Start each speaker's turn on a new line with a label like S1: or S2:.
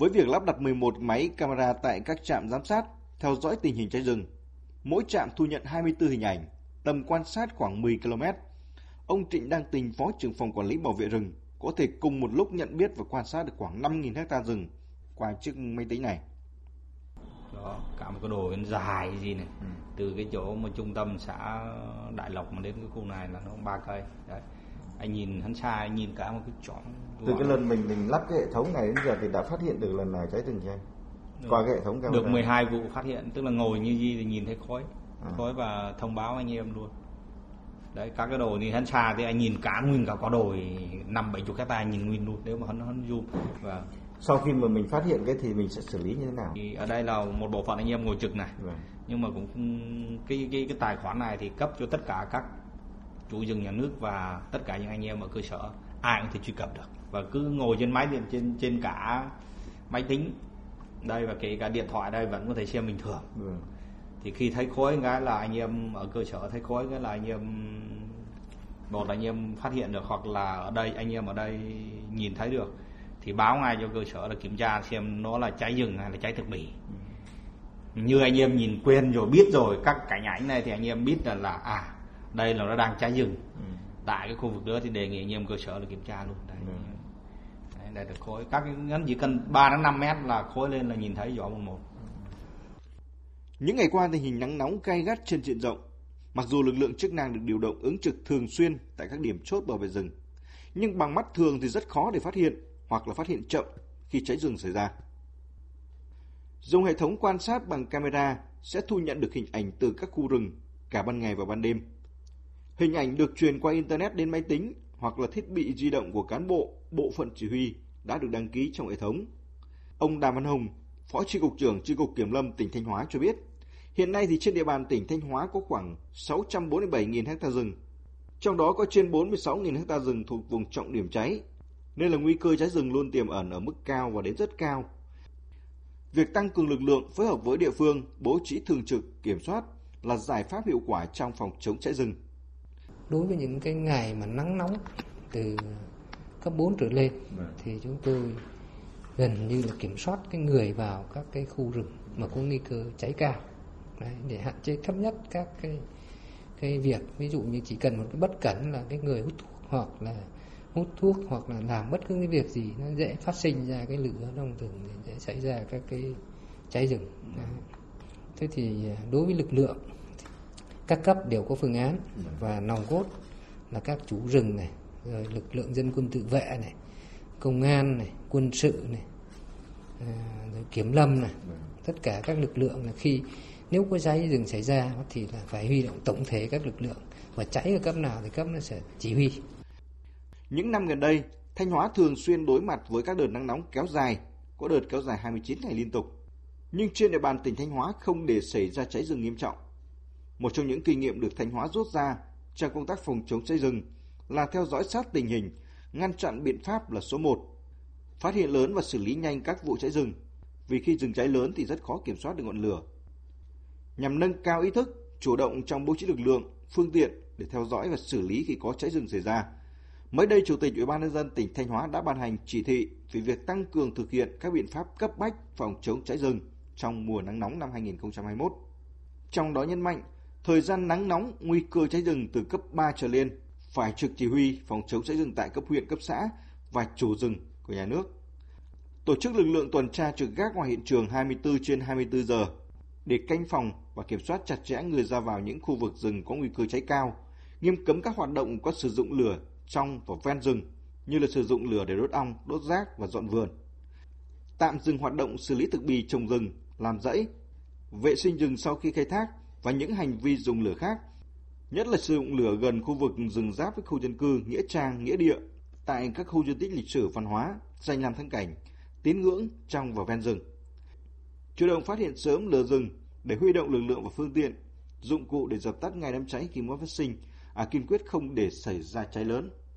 S1: Với việc lắp đặt 11 máy camera tại các trạm giám sát theo dõi tình hình cháy rừng, mỗi trạm thu nhận 24 hình ảnh, tầm quan sát khoảng 10 km. Ông Trịnh Đăng Tình, Phó trưởng phòng quản lý bảo vệ rừng, có thể cùng một lúc nhận biết và quan sát được khoảng 5.000 hecta rừng qua chiếc máy tính này.
S2: Đó, cả một cái đồ dài gì này, ừ. từ cái chỗ mà trung tâm xã Đại Lộc mà đến cái khu này là nó ba cây. Đấy anh nhìn hắn xa anh nhìn cả một cái chọn
S3: từ cái lần mình mình lắp cái hệ thống này đến giờ thì đã phát hiện được lần nào cháy rừng chưa qua cái hệ thống
S2: camera. Được 12 vụ phát hiện tức là ngồi như gì thì nhìn thấy khói. À. khói và thông báo anh em luôn. Đấy các cái đồ thì hắn xa thì anh nhìn cả nguyên cả có đồi năm bảy chục hecta nhìn nguyên luôn nếu mà hắn hắn zoom. Và
S3: sau khi mà mình phát hiện cái thì mình sẽ xử lý như thế nào?
S2: Thì ở đây là một bộ phận anh em ngồi trực này. Vâng. nhưng mà cũng cái cái cái tài khoản này thì cấp cho tất cả các chủ rừng nhà nước và tất cả những anh em ở cơ sở ai cũng thể truy cập được và cứ ngồi trên máy điện trên trên cả máy tính đây và kể cả điện thoại đây vẫn có thể xem bình thường ừ. thì khi thấy khói cái là anh em ở cơ sở thấy khói cái là anh em một là anh em phát hiện được hoặc là ở đây anh em ở đây nhìn thấy được thì báo ngay cho cơ sở là kiểm tra xem nó là cháy rừng hay là cháy thực bì ừ. như anh em nhìn quen rồi biết rồi các cảnh ảnh này thì anh em biết là là à đây là nó đang cháy rừng. Ừ. tại cái khu vực đó thì đề nghị anh em cơ sở là kiểm tra luôn. Đây, ừ. đấy, đây là khối. Các cái ngắn chỉ cần 3 đến 5 mét là khối lên là nhìn thấy rõ một một.
S1: Những ngày qua tình hình nắng nóng gay gắt trên diện rộng. Mặc dù lực lượng chức năng được điều động ứng trực thường xuyên tại các điểm chốt bảo vệ rừng nhưng bằng mắt thường thì rất khó để phát hiện hoặc là phát hiện chậm khi cháy rừng xảy ra. Dùng hệ thống quan sát bằng camera sẽ thu nhận được hình ảnh từ các khu rừng cả ban ngày và ban đêm Hình ảnh được truyền qua Internet đến máy tính hoặc là thiết bị di động của cán bộ, bộ phận chỉ huy đã được đăng ký trong hệ thống. Ông Đàm Văn Hồng, Phó Tri Cục trưởng Tri Cục Kiểm lâm tỉnh Thanh Hóa cho biết, hiện nay thì trên địa bàn tỉnh Thanh Hóa có khoảng 647.000 ha rừng, trong đó có trên 46.000 ha rừng thuộc vùng trọng điểm cháy, nên là nguy cơ cháy rừng luôn tiềm ẩn ở mức cao và đến rất cao. Việc tăng cường lực lượng phối hợp với địa phương, bố trí thường trực, kiểm soát là giải pháp hiệu quả trong phòng chống cháy rừng
S4: đối với những cái ngày mà nắng nóng từ cấp 4 trở lên vâng. thì chúng tôi gần như là kiểm soát cái người vào các cái khu rừng mà có nguy cơ cháy cao Đấy, để hạn chế thấp nhất các cái cái việc ví dụ như chỉ cần một cái bất cẩn là cái người hút thuốc hoặc là hút thuốc hoặc là làm bất cứ cái việc gì nó dễ phát sinh ra cái lửa trong rừng dễ xảy ra các cái cháy rừng Đấy. thế thì à, đối với lực lượng các cấp đều có phương án và nòng cốt là các chủ rừng này, rồi lực lượng dân quân tự vệ này, công an này, quân sự này ờ, rồi kiểm lâm này. Tất cả các lực lượng là khi, nếu có cháy rừng xảy ra thì là phải huy động tổng thể các lực lượng. Và cháy ở cấp nào thì cấp nó sẽ chỉ huy.
S1: Những năm gần đây, Thanh Hóa thường xuyên đối mặt với các đợt nắng nóng kéo dài, có đợt kéo dài 29 ngày liên tục. Nhưng trên địa bàn tỉnh Thanh Hóa không để xảy ra cháy rừng nghiêm trọng một trong những kinh nghiệm được Thanh Hóa rút ra trong công tác phòng chống cháy rừng là theo dõi sát tình hình, ngăn chặn biện pháp là số 1. Phát hiện lớn và xử lý nhanh các vụ cháy rừng, vì khi rừng cháy lớn thì rất khó kiểm soát được ngọn lửa. Nhằm nâng cao ý thức, chủ động trong bố trí lực lượng, phương tiện để theo dõi và xử lý khi có cháy rừng xảy ra. Mới đây, Chủ tịch Ủy ban nhân dân tỉnh Thanh Hóa đã ban hành chỉ thị về việc tăng cường thực hiện các biện pháp cấp bách phòng chống cháy rừng trong mùa nắng nóng năm 2021. Trong đó nhấn mạnh Thời gian nắng nóng, nguy cơ cháy rừng từ cấp 3 trở lên phải trực chỉ huy phòng chống cháy rừng tại cấp huyện, cấp xã và chủ rừng của nhà nước. Tổ chức lực lượng tuần tra trực gác ngoài hiện trường 24 trên 24 giờ để canh phòng và kiểm soát chặt chẽ người ra vào những khu vực rừng có nguy cơ cháy cao, nghiêm cấm các hoạt động có sử dụng lửa trong và ven rừng như là sử dụng lửa để đốt ong, đốt rác và dọn vườn. Tạm dừng hoạt động xử lý thực bì trồng rừng, làm rẫy, vệ sinh rừng sau khi khai thác và những hành vi dùng lửa khác, nhất là sử dụng lửa gần khu vực rừng giáp với khu dân cư, nghĩa trang, nghĩa địa, tại các khu di tích lịch sử văn hóa, danh lam thắng cảnh, tín ngưỡng trong và ven rừng. Chủ động phát hiện sớm lửa rừng để huy động lực lượng và phương tiện, dụng cụ để dập tắt ngay đám cháy khi mới phát sinh, à, kiên quyết không để xảy ra cháy lớn.